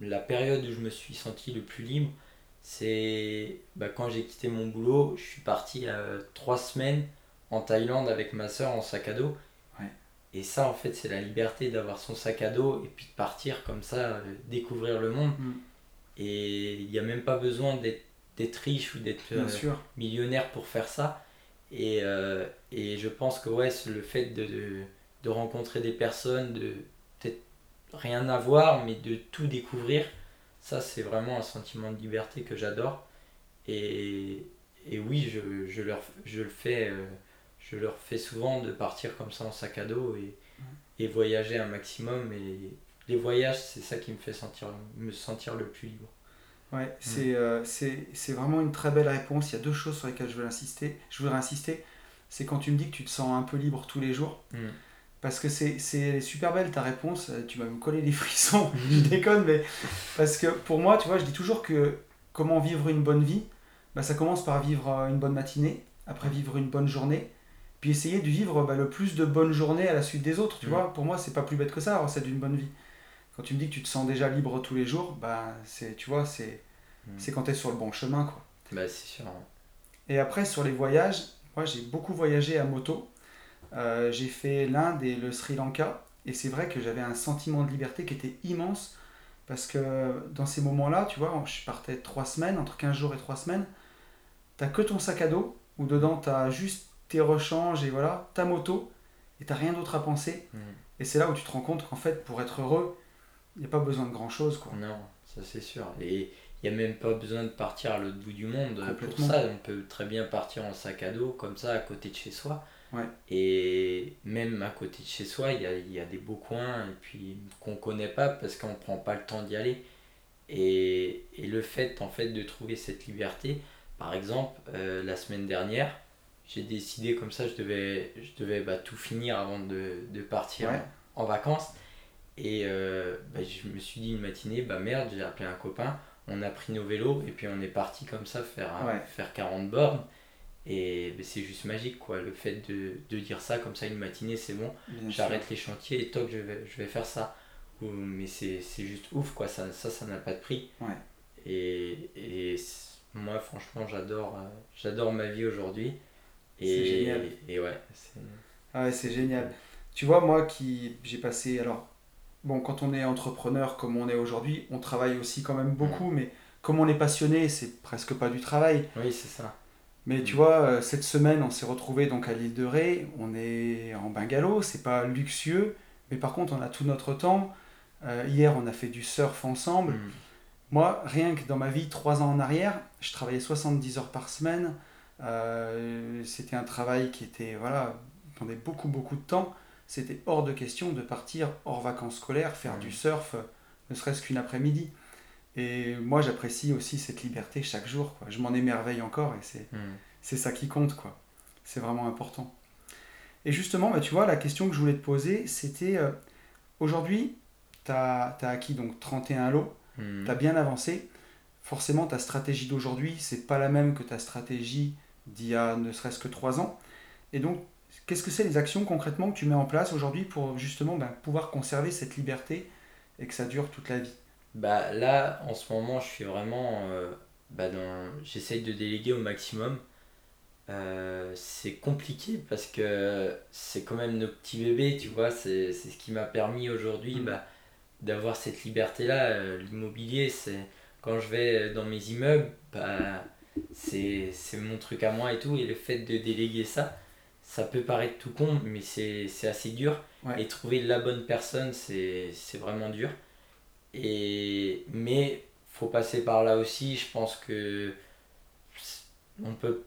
la période où je me suis senti le plus libre, c'est bah, quand j'ai quitté mon boulot. Je suis parti euh, trois semaines en Thaïlande avec ma soeur en sac à dos. Et ça, en fait, c'est la liberté d'avoir son sac à dos et puis de partir comme ça, euh, découvrir le monde. Mm. Et il n'y a même pas besoin d'être riche ou d'être euh, millionnaire pour faire ça. Et, euh, et je pense que ouais, le fait de, de, de rencontrer des personnes, de peut-être rien à voir, mais de tout découvrir, ça c'est vraiment un sentiment de liberté que j'adore. Et, et oui, je, je, leur, je, le fais, euh, je leur fais souvent de partir comme ça en sac à dos et, et voyager un maximum. Et les voyages, c'est ça qui me fait sentir, me sentir le plus libre. Ouais, c'est euh, c'est vraiment une très belle réponse. Il y a deux choses sur lesquelles je veux insister. Je voudrais insister. C'est quand tu me dis que tu te sens un peu libre tous les jours. Mm. parce que c'est super belle ta réponse. Tu vas me coller les frissons, je déconne, mais parce que pour moi, tu vois, je dis toujours que comment vivre une bonne vie, bah, ça commence par vivre euh, une bonne matinée, après vivre une bonne journée, puis essayer de vivre bah, le plus de bonnes journées à la suite des autres. Tu Mm. vois, pour moi, c'est pas plus bête que ça, la recette d'une bonne vie. Quand tu me dis que tu te sens déjà libre tous les jours, bah, c'est, tu vois, c'est, Mm. c'est quand tu es sur le bon chemin. Quoi. Bah, c'est sûr. Et après, sur les voyages, moi j'ai beaucoup voyagé à moto. Euh, j'ai fait l'Inde et le Sri Lanka. Et c'est vrai que j'avais un sentiment de liberté qui était immense. Parce que dans ces moments-là, tu vois, je partais trois semaines, entre 15 jours et trois semaines. T'as que ton sac à dos, où dedans t'as juste tes rechanges et voilà, ta moto, et t'as rien d'autre à penser. Mm. Et c'est là où tu te rends compte qu'en fait, pour être heureux, il n'y a pas besoin de grand-chose. Quoi. Non, ça c'est sûr. Et il n'y a même pas besoin de partir à l'autre bout du monde. Pour Complètement. ça, on peut très bien partir en sac à dos, comme ça, à côté de chez soi. Ouais. Et même à côté de chez soi, il y a, y a des beaux coins et puis qu'on connaît pas parce qu'on prend pas le temps d'y aller. Et, et le fait en fait de trouver cette liberté, par exemple, euh, la semaine dernière, j'ai décidé comme ça, je devais, je devais bah, tout finir avant de, de partir Ouais. en vacances. Et euh, bah, je me suis dit une matinée, bah merde, j'ai appelé un copain, on a pris nos vélos et puis on est parti comme ça faire, Ouais. faire 40 bornes. Et bah, c'est juste magique quoi, le fait de, de dire ça comme ça une matinée, c'est bon, j'arrête les chantiers et toc, je vais, je vais faire ça. Ou- mais c'est juste ouf quoi, ça, ça, ça n'a pas de prix. Ouais. Et, et moi franchement j'adore euh, j'adore ma vie aujourd'hui. C'est Et, génial. et ouais, c'est... Ah ouais, c'est génial. Tu vois, moi qui j'ai passé. Alors, bon, quand on est entrepreneur comme on est aujourd'hui, on travaille aussi quand même beaucoup, mais comme on est passionné, c'est presque pas du travail. Oui, c'est ça. Mais tu Mm. vois, euh, cette semaine, on s'est retrouvé donc à l'île de Ré. On est en bungalow, c'est pas luxueux, mais par contre, on a tout notre temps. Euh, hier, on a fait du surf ensemble. Mm. Moi, rien que dans ma vie, trois ans en arrière, je travaillais 70 heures par semaine. Euh, c'était un travail qui était, voilà, prenait beaucoup, beaucoup de temps. C'était hors de question de partir hors vacances scolaires, faire Mhm. du surf, euh, ne serait-ce qu'une après-midi. Et moi, j'apprécie aussi cette liberté chaque jour. Quoi. Je m'en émerveille encore et c'est Mm. c'est ça qui compte, quoi. C'est vraiment important. Et justement, bah, tu vois, la question que je voulais te poser, c'était euh, aujourd'hui, tu as, acquis donc 31 lots, Mm. tu as bien avancé. Forcément, ta stratégie d'aujourd'hui, c'est pas la même que ta stratégie d'il y a ne serait-ce que 3 ans. Et donc, qu'est-ce que c'est les actions concrètement que tu mets en place aujourd'hui pour justement bah, pouvoir conserver cette liberté et que ça dure toute la vie? Bah là, en ce moment, je suis vraiment euh, bah, dans... J'essaye de déléguer au maximum. Euh, c'est compliqué parce que c'est quand même nos petits bébés, tu vois. C'est c'est ce qui m'a permis aujourd'hui Mm. bah, d'avoir cette liberté-là. Euh, L'immobilier, c'est quand je vais dans mes immeubles, bah, c'est c'est mon truc à moi et tout. Et le fait de déléguer ça, ça peut paraître tout con, mais c'est c'est assez dur. Ouais. Et trouver la bonne personne, c'est c'est vraiment dur. Et, mais faut passer par là aussi. Je pense que on peut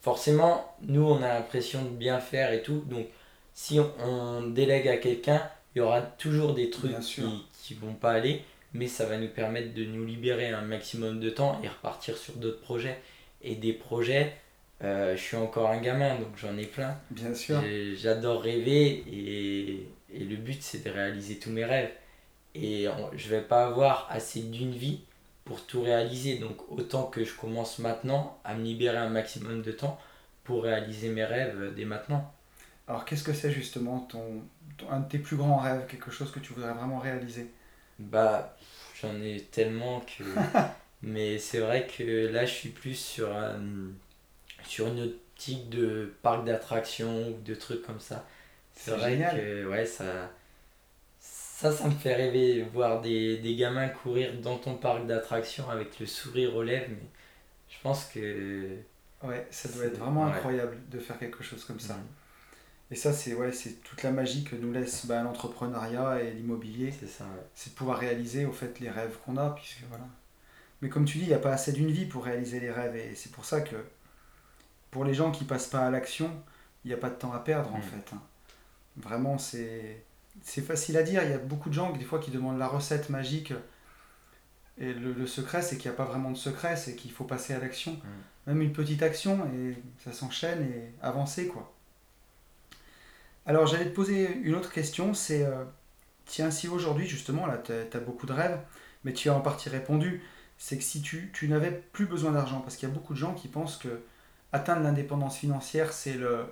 forcément, nous on a l'impression de bien faire et tout. Donc si on, on délègue à quelqu'un, il y aura toujours des trucs qui, qui vont pas aller. Mais ça va nous permettre de nous libérer un maximum de temps et repartir sur d'autres projets. Et des projets, euh, je suis encore un gamin, donc j'en ai plein. Bien sûr. J'adore rêver et, et le but c'est de réaliser tous mes rêves. Et on- je vais pas avoir assez d'une vie pour tout réaliser. Donc autant que je commence maintenant à me libérer un maximum de temps pour réaliser mes rêves dès maintenant. Alors, qu'est-ce que c'est justement ton, ton- un de tes plus grands rêves, quelque chose que tu voudrais vraiment réaliser? Bah j'en ai tellement que... Mais c'est vrai que là je suis plus sur, un- sur une optique de parc d'attractions ou de trucs comme ça. C'est vrai génial. que ouais, ça, ça, ça me fait rêver, voir des, des gamins courir dans ton parc d'attractions avec le sourire aux lèvres. Mais je pense que. Ouais, ça doit être vraiment ouais. incroyable de faire quelque chose comme ça. Mm, Et ça, c'est ouais, c'est toute la magie que nous laisse bah, l'entrepreneuriat et l'immobilier. C'est ça, ouais. C'est de pouvoir réaliser au fait les rêves qu'on a, puisque voilà. Mais comme tu dis, il n'y a pas assez d'une vie pour réaliser les rêves, et c'est pour ça que pour les gens qui passent pas à l'action, il n'y a pas de temps à perdre en Mm. fait. hein. Vraiment, c'est c'est facile à dire. Il y a beaucoup de gens des fois qui demandent la recette magique. Et le, le secret, c'est qu'il n'y a pas vraiment de secret, c'est qu'il faut passer à l'action. Même une petite action, et ça s'enchaîne et avancer, quoi. Alors j'allais te poser une autre question, c'est euh, tiens si aujourd'hui justement là tu as, beaucoup de rêves, mais tu as en partie répondu, c'est que si tu, tu n'avais plus besoin d'argent, parce qu'il y a beaucoup de gens qui pensent que atteindre l'indépendance financière c'est le,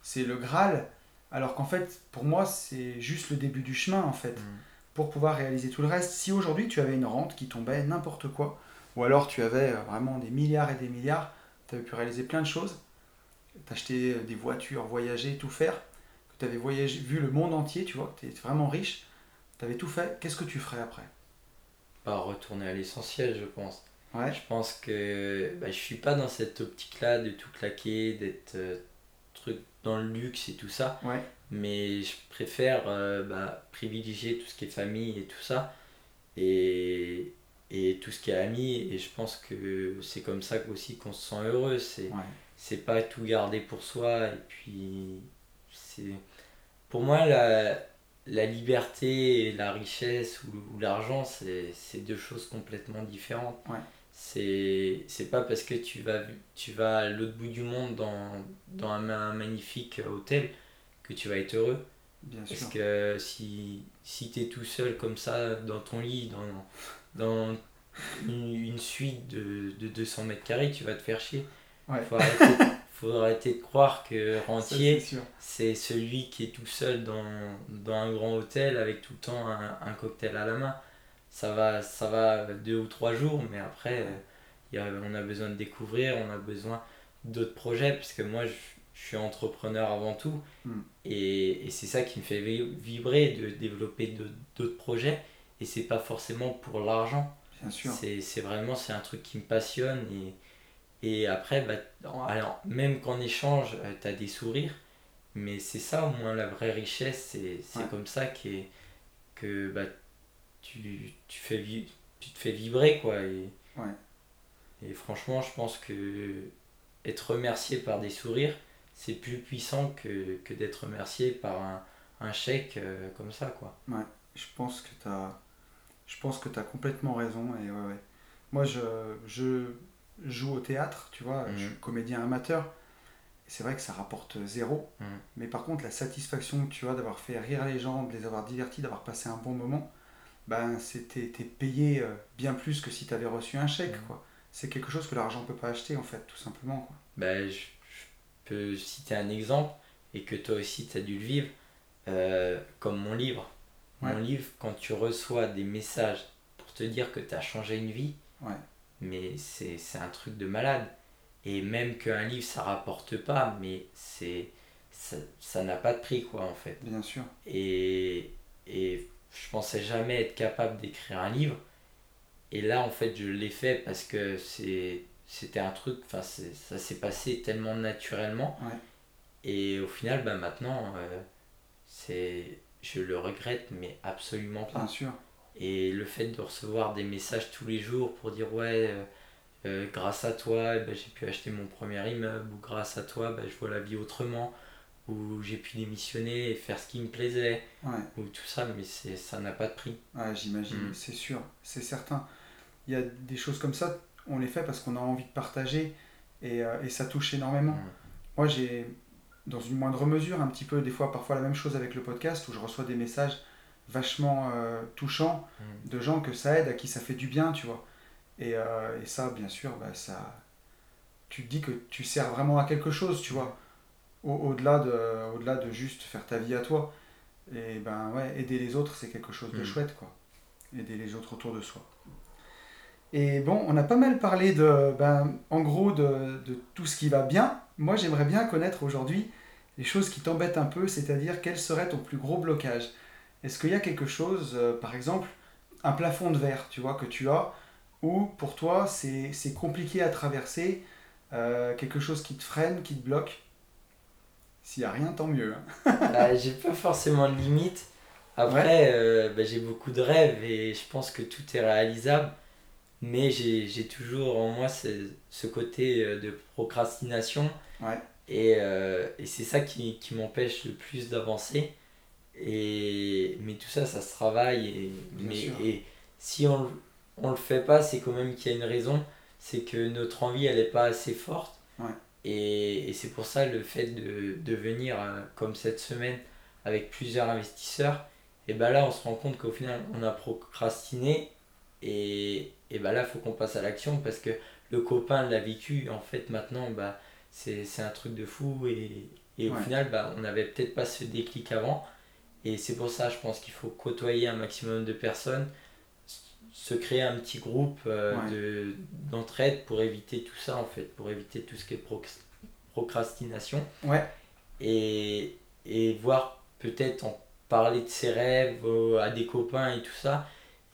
c'est le Graal, alors qu'en fait pour moi c'est juste le début du chemin en fait, mm. pour pouvoir réaliser tout le reste. Si aujourd'hui tu avais une rente qui tombait n'importe quoi, ou alors tu avais euh, vraiment des milliards et des milliards, tu avais pu réaliser plein de choses, t'acheter des voitures, voyager, tout faire, tu avais voyagé, vu le monde entier, tu vois, que tu es vraiment riche, tu avais tout fait, qu'est-ce que tu ferais après? Bah retourner à l'essentiel, je pense. Ouais. Je pense que bah, je suis pas dans cette optique-là de tout claquer, d'être euh, truc dans le luxe et tout ça. Ouais. Mais je préfère euh, bah, privilégier tout ce qui est famille et tout ça. Et, et tout ce qui est amis. Et je pense que c'est comme ça aussi qu'on se sent heureux. C'est c'est pas tout garder pour soi. Et puis, c'est pour moi, la, la liberté et la richesse ou, l'argent, c'est deux choses complètement différentes. Ouais. C'est pas parce que tu vas, tu vas à l'autre bout du monde dans, dans un, magnifique hôtel que tu vas être heureux. Bien parce que si, si tu es tout seul comme ça dans ton lit, dans, dans une, suite de, de 200 mètres carrés, tu vas te faire chier. Ouais. Faut, arrêter, faut arrêter de croire que rentier, c'est celui qui est tout seul dans, dans un grand hôtel avec tout le temps un, un, cocktail à la main. Ça va, ça va deux ou trois jours, mais après, y a, on a besoin de découvrir, on a besoin d'autres projets, puisque moi, je, je, suis entrepreneur avant tout. Hmm. Et, et c'est ça qui me fait vibrer, de développer d'autres projets. Et c'est pas forcément pour l'argent. Bien sûr. C'est vraiment c'est un truc qui me passionne. Et, et après, bah, alors, même qu'en échange, euh, tu as des sourires, mais c'est ça au moins la vraie richesse. C'est comme ça est que bah, tu, tu, fais tu te fais vibrer. Quoi, et, et franchement, je pense que être remercié par des sourires, c'est plus puissant que, que d'être remercié par un, un chèque euh, comme ça. Quoi. Ouais, je pense que tu as je pense que tu as complètement raison. Et ouais, Moi, je, je, joue au théâtre, tu vois, je suis mhm. comédien amateur. C'est vrai que ça rapporte zéro. Mhm. Mais par contre, la satisfaction tu as d'avoir fait rire les gens, de les avoir divertis, d'avoir passé un bon moment, ben, c'était payé euh, bien plus que si tu avais reçu un chèque. Mhm. quoi. C'est quelque chose que l'argent peut pas acheter, en fait, tout simplement. Quoi. Ben, je, peux citer un exemple et que toi aussi tu as dû le vivre, euh, comme mon livre. Mon livre, quand tu reçois des messages pour te dire que tu as changé une vie, mais c'est un truc de malade. Et même qu'un livre, ça rapporte pas, mais c'est ça n'a pas de prix, quoi, en fait. Bien sûr. Et, et je pensais jamais être capable d'écrire un livre. Et là, en fait, je l'ai fait parce que c'était un truc, enfin, ça s'est passé tellement naturellement. Et au final, ben, maintenant, euh, c'est je le regrette, mais absolument pas. Bien sûr. Et le fait de recevoir des messages tous les jours pour dire ouais, euh, euh, grâce à toi, ben, j'ai pu acheter mon premier immeuble, ou grâce à toi, ben, je vois la vie autrement, ou j'ai pu démissionner et faire ce qui me plaisait, ou tout ça, mais ça n'a pas de prix. Ouais, j'imagine, mm. c'est sûr, c'est certain. Il y a des choses comme ça, on les fait parce qu'on a envie de partager et, euh, et ça touche énormément. Mm. Moi, j'ai dans une moindre mesure, un petit peu, des fois, parfois la même chose avec le podcast, où je reçois des messages vachement euh, touchants mm. de gens que ça aide, à qui ça fait du bien, tu vois. Et, euh, et ça, bien sûr, bah, ça, tu te dis que tu sers vraiment à quelque chose, tu vois, au-delà de, au -delà de juste faire ta vie à toi. Et ben ouais, aider les autres, c'est quelque chose de mm. chouette, quoi. Aider les autres autour de soi. Et bon, on a pas mal parlé de, ben, en gros, de, de tout ce qui va bien, moi j'aimerais bien connaître aujourd'hui les choses qui t'embêtent un peu, c'est-à-dire quel serait ton plus gros blocage. Est-ce qu'il y a quelque chose, euh, par exemple, un plafond de verre, tu vois, que tu as, ou pour toi c'est compliqué à traverser, euh, quelque chose qui te freine, qui te bloque? S'il n'y a rien, tant mieux. Hein. Bah, j'ai pas forcément de limite. Après, euh, bah, j'ai beaucoup de rêves et je pense que tout est réalisable mais j'ai toujours en moi ce, ce côté de procrastination. Et, euh, et c'est ça qui, qui m'empêche le plus d'avancer. Et, mais tout ça, ça se travaille. Et, mais, et si on ne le fait pas, c'est quand même qu'il y a une raison. C'est que notre envie, elle n'est pas assez forte. Et, et c'est pour ça le fait de, de venir, euh, comme cette semaine, avec plusieurs investisseurs, et ben là on se rend compte qu'au final on a procrastiné et, et ben là il faut qu'on passe à l'action parce que le copain l'a vécu en fait maintenant bah, c'est un truc de fou et, et au Ouais. final bah, on n'avait peut-être pas ce déclic avant et c'est pour ça je pense qu'il faut côtoyer un maximum de personnes se créer un petit groupe euh, Ouais. de d'entraide pour éviter tout ça en fait pour éviter tout ce qui est proc- procrastination Ouais, et, et voir peut-être en parler de ses rêves euh, à des copains et tout ça.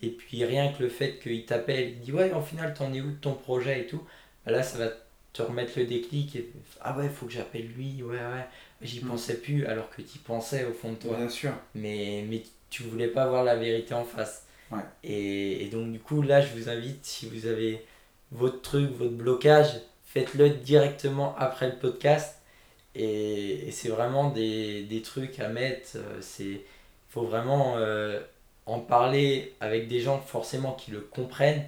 Et puis rien que le fait qu'il t'appelle, il dit ouais au final t'en es où de ton projet et tout, bah là ça va te remettre le déclic et ah ouais faut que j'appelle lui, ouais ouais, j'y pensais plus alors que tu pensais au fond de toi. bien sûr. Mais, mais tu voulais pas voir la vérité en face. Ouais. Et, et donc du coup là je vous invite si vous avez votre truc, votre blocage, faites-le directement après le podcast. Et, et c'est vraiment des, des trucs à mettre. euh, C'est faut vraiment euh, en parler avec des gens forcément qui le comprennent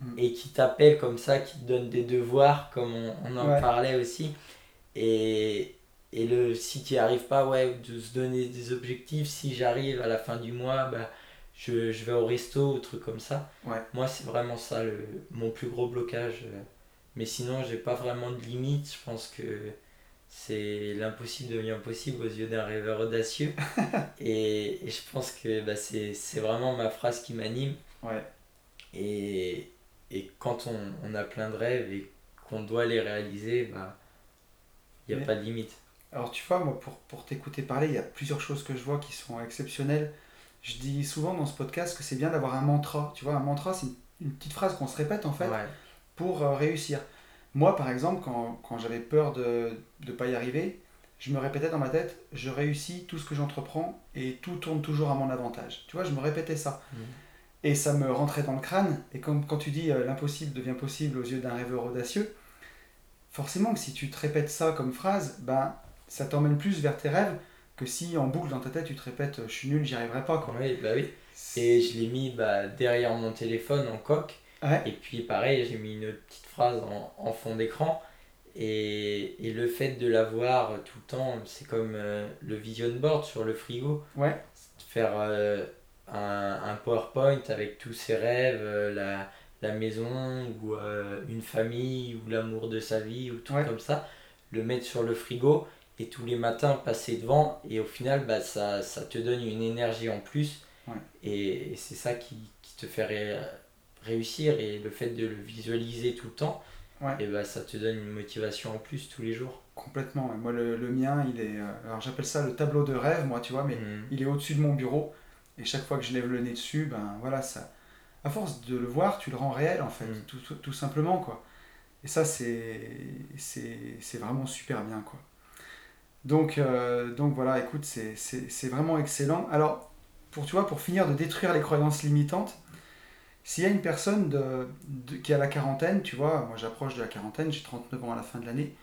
Mm. et qui t'appellent comme ça, qui te donnent des devoirs comme on, on en Ouais. parlait aussi. Et, et le, si tu n'y arrives pas, ouais, de se donner des objectifs. Si j'arrive à la fin du mois, bah, je, je vais au resto ou truc comme ça. Ouais. Moi, c'est vraiment ça le, mon plus gros blocage. Mais sinon, j'ai pas vraiment de limite. Je pense que c'est l'impossible devient possible aux yeux d'un rêveur audacieux. et, et je pense que bah, c'est vraiment ma phrase qui m'anime. Ouais, Et, et quand on, on a plein de rêves et qu'on doit les réaliser, bah, il n'y a Mais- pas de limite. Alors tu vois, moi pour, pour t'écouter parler, il y a plusieurs choses que je vois qui sont exceptionnelles. Je dis souvent dans ce podcast que c'est bien d'avoir un mantra. Tu vois, un mantra, c'est une, une petite phrase qu'on se répète en fait Ouais. pour euh, réussir. Moi par exemple, quand, quand j'avais peur de ne pas y arriver, je me répétais dans ma tête, je réussis tout ce que j'entreprends et tout tourne toujours à mon avantage. Tu vois, je me répétais ça. Mhm. Et ça me rentrait dans le crâne. Et comme quand tu dis euh, l'impossible devient possible aux yeux d'un rêveur audacieux, forcément que si tu te répètes ça comme phrase, ben ça t'emmène plus vers tes rêves que si en boucle dans ta tête tu te répètes je suis nul, j'y arriverai pas quoi. Oui, bah oui. Et je l'ai mis bah, derrière mon téléphone en coque. Ouais, Et puis pareil, j'ai mis une petite phrase en, en fond d'écran. Et, et le fait de l'avoir tout le temps, c'est comme euh, le vision board sur le frigo. ouais, Faire euh, un, un PowerPoint avec tous ses rêves, euh, la, la maison, ou euh, une famille, ou l'amour de sa vie, ou tout Ouais. comme ça. Le mettre sur le frigo et tous les matins passer devant. Et au final, bah, ça, ça te donne une énergie en plus. Ouais. Et, et c'est ça qui, qui te fait ré- réussir. Et le fait de le visualiser tout le temps, Ouais. et bah, ça te donne une motivation en plus tous les jours. complètement. Moi le, le mien, il est. euh, alors j'appelle ça le tableau de rêve, moi tu vois, mais Mhm. il est au-dessus de mon bureau. Et chaque fois que je lève le nez dessus, ben voilà, ça. À force de le voir, tu le rends réel en fait, Mm. tout, tout- tout simplement quoi. Et ça, c'est c'est c'est vraiment super bien quoi. Donc, euh, donc voilà, écoute, c'est- vraiment excellent. Alors, pour, tu pour finir de détruire les croyances limitantes, s'il y a une personne de, qui a la quarantaine, tu vois, moi j'approche de la quarantaine, j'ai 39 ans à la fin de l'année,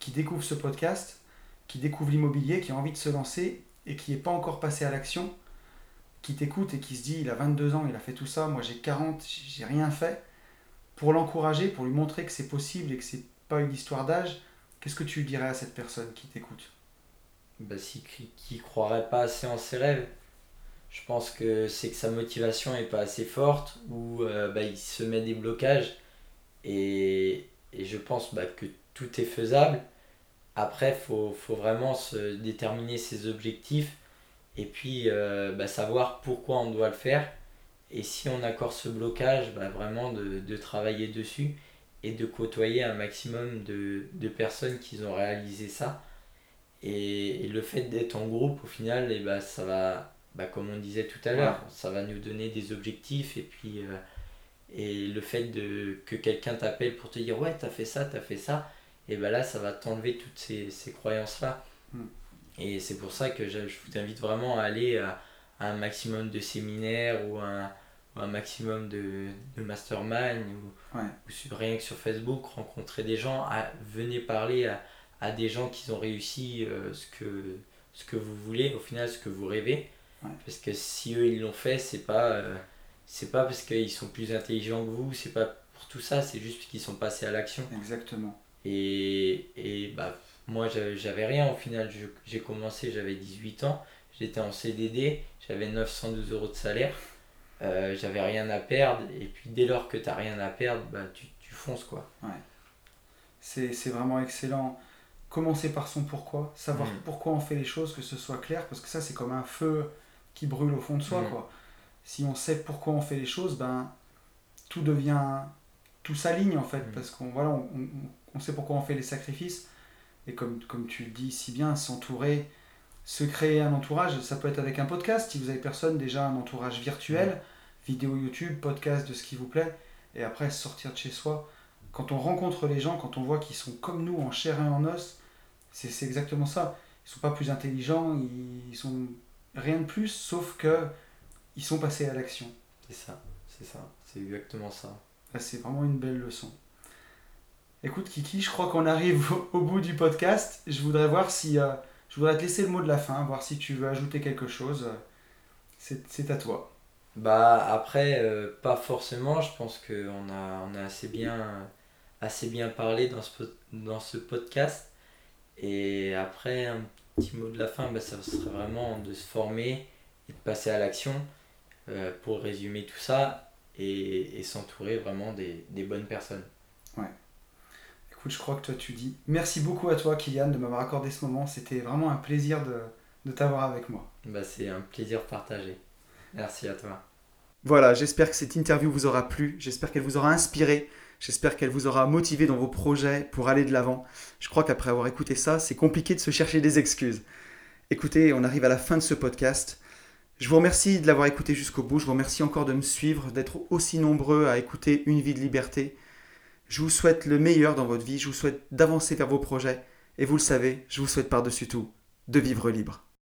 qui découvre ce podcast, qui découvre l'immobilier, qui a envie de se lancer et qui n'est pas encore passé à l'action, qui t'écoute et qui se dit, il a 22 ans, il a fait tout ça, moi j'ai 40, j'ai rien fait, pour l'encourager, pour lui montrer que c'est possible et que c'est pas une histoire d'âge, qu'est-ce que tu dirais à cette personne qui t'écoute? Bah, si qui, croirait pas assez en ses rêves, je pense que c'est que sa motivation est pas assez forte ou euh, bah, il se met des blocages et, et je pense bah, que tout est faisable. Après, faut, faut vraiment se déterminer ses objectifs et puis euh, bah, savoir pourquoi on doit le faire. Et si on accorde ce blocage, bah, vraiment de, de travailler dessus et de côtoyer un maximum de, de personnes qui ont réalisé ça. Et, et le fait d'être en groupe, au final, et bah, ça va, bah, comme on disait tout à l'heure, ça va nous donner des objectifs. Et puis, euh, et le fait de, que quelqu'un t'appelle pour te dire Ouais, t'as fait ça, t'as fait ça, et bah là, ça va t'enlever toutes ces, ces croyances-là. Mm. Et c'est pour ça que je, je vous invite vraiment à aller à, à un maximum de séminaires ou un, ou un maximum de, de mastermind ou, Ouais. ou sur- rien que sur Facebook, rencontrer des gens, à, venez parler à, à des gens qui ont réussi euh, ce, que, ce que vous voulez, au final ce que vous rêvez. Ouais. Parce que si eux ils l'ont fait, c'est pas, euh, c'est pas parce qu'ils sont plus intelligents que vous, c'est pas pour tout ça, c'est juste qu'ils sont passés à l'action. Exactement. Et, et bah, moi, j'avais rien au final. J'ai commencé, j'avais 18 ans. J'étais en CDD, j'avais 912 euros de salaire. Euh, j'avais rien à perdre. Et puis dès lors que tu rien à perdre, bah, tu, tu fonces quoi. C'est c'est vraiment excellent. Commencer par son pourquoi, savoir Mm. pourquoi on fait les choses, que ce soit clair, parce que ça c'est comme un feu qui brûle au fond de soi. Mm. Quoi. Si on sait pourquoi on fait les choses, ben tout devient, tout s'aligne en fait, Mm. parce qu'on voilà, on, on- on sait pourquoi on fait les sacrifices. Et comme, comme tu le dis si bien, s'entourer, se créer un entourage, ça peut être avec un podcast, si vous avez personne, déjà un entourage virtuel, vidéo YouTube, podcast de ce qui vous plaît, et après sortir de chez soi. Quand on rencontre les gens, quand on voit qu'ils sont comme nous, en chair et en os, c'est exactement ça. Ils sont pas plus intelligents, ils sont rien de plus, sauf que ils sont passés à l'action. C'est ça, c'est ça, c'est exactement ça. C'est vraiment une belle leçon. Écoute Kiki, je crois qu'on arrive au, bout du podcast. Je voudrais voir si... euh, je voudrais te laisser le mot de la fin, voir si tu veux ajouter quelque chose. C'est à toi. Bah après, euh, pas forcément, je pense qu'on a, on a assez, bien, assez bien parlé dans ce, dans ce podcast. Et après, un petit mot de la fin, bah, ça serait vraiment de se former et de passer à l'action euh, pour résumer tout ça et, et s'entourer vraiment des, des bonnes personnes. Écoute, je crois que toi tu dis. Merci beaucoup à toi Kylian de m'avoir accordé ce moment. C'était vraiment un plaisir de, de t'avoir avec moi. Bah, C'est un plaisir partagé. Merci à toi. Voilà, j'espère que cette interview vous aura plu, j'espère qu'elle vous aura inspiré, j'espère qu'elle vous aura motivé dans vos projets pour aller de l'avant. Je crois qu'après avoir écouté ça, c'est compliqué de se chercher des excuses. Écoutez, on arrive à la fin de ce podcast. Je vous remercie de l'avoir écouté jusqu'au bout, je vous remercie encore de me suivre, d'être aussi nombreux à écouter Une vie de liberté. Je vous souhaite le meilleur dans votre vie, je vous souhaite d'avancer vers vos projets, et vous le savez, je vous souhaite par-dessus tout de vivre libre.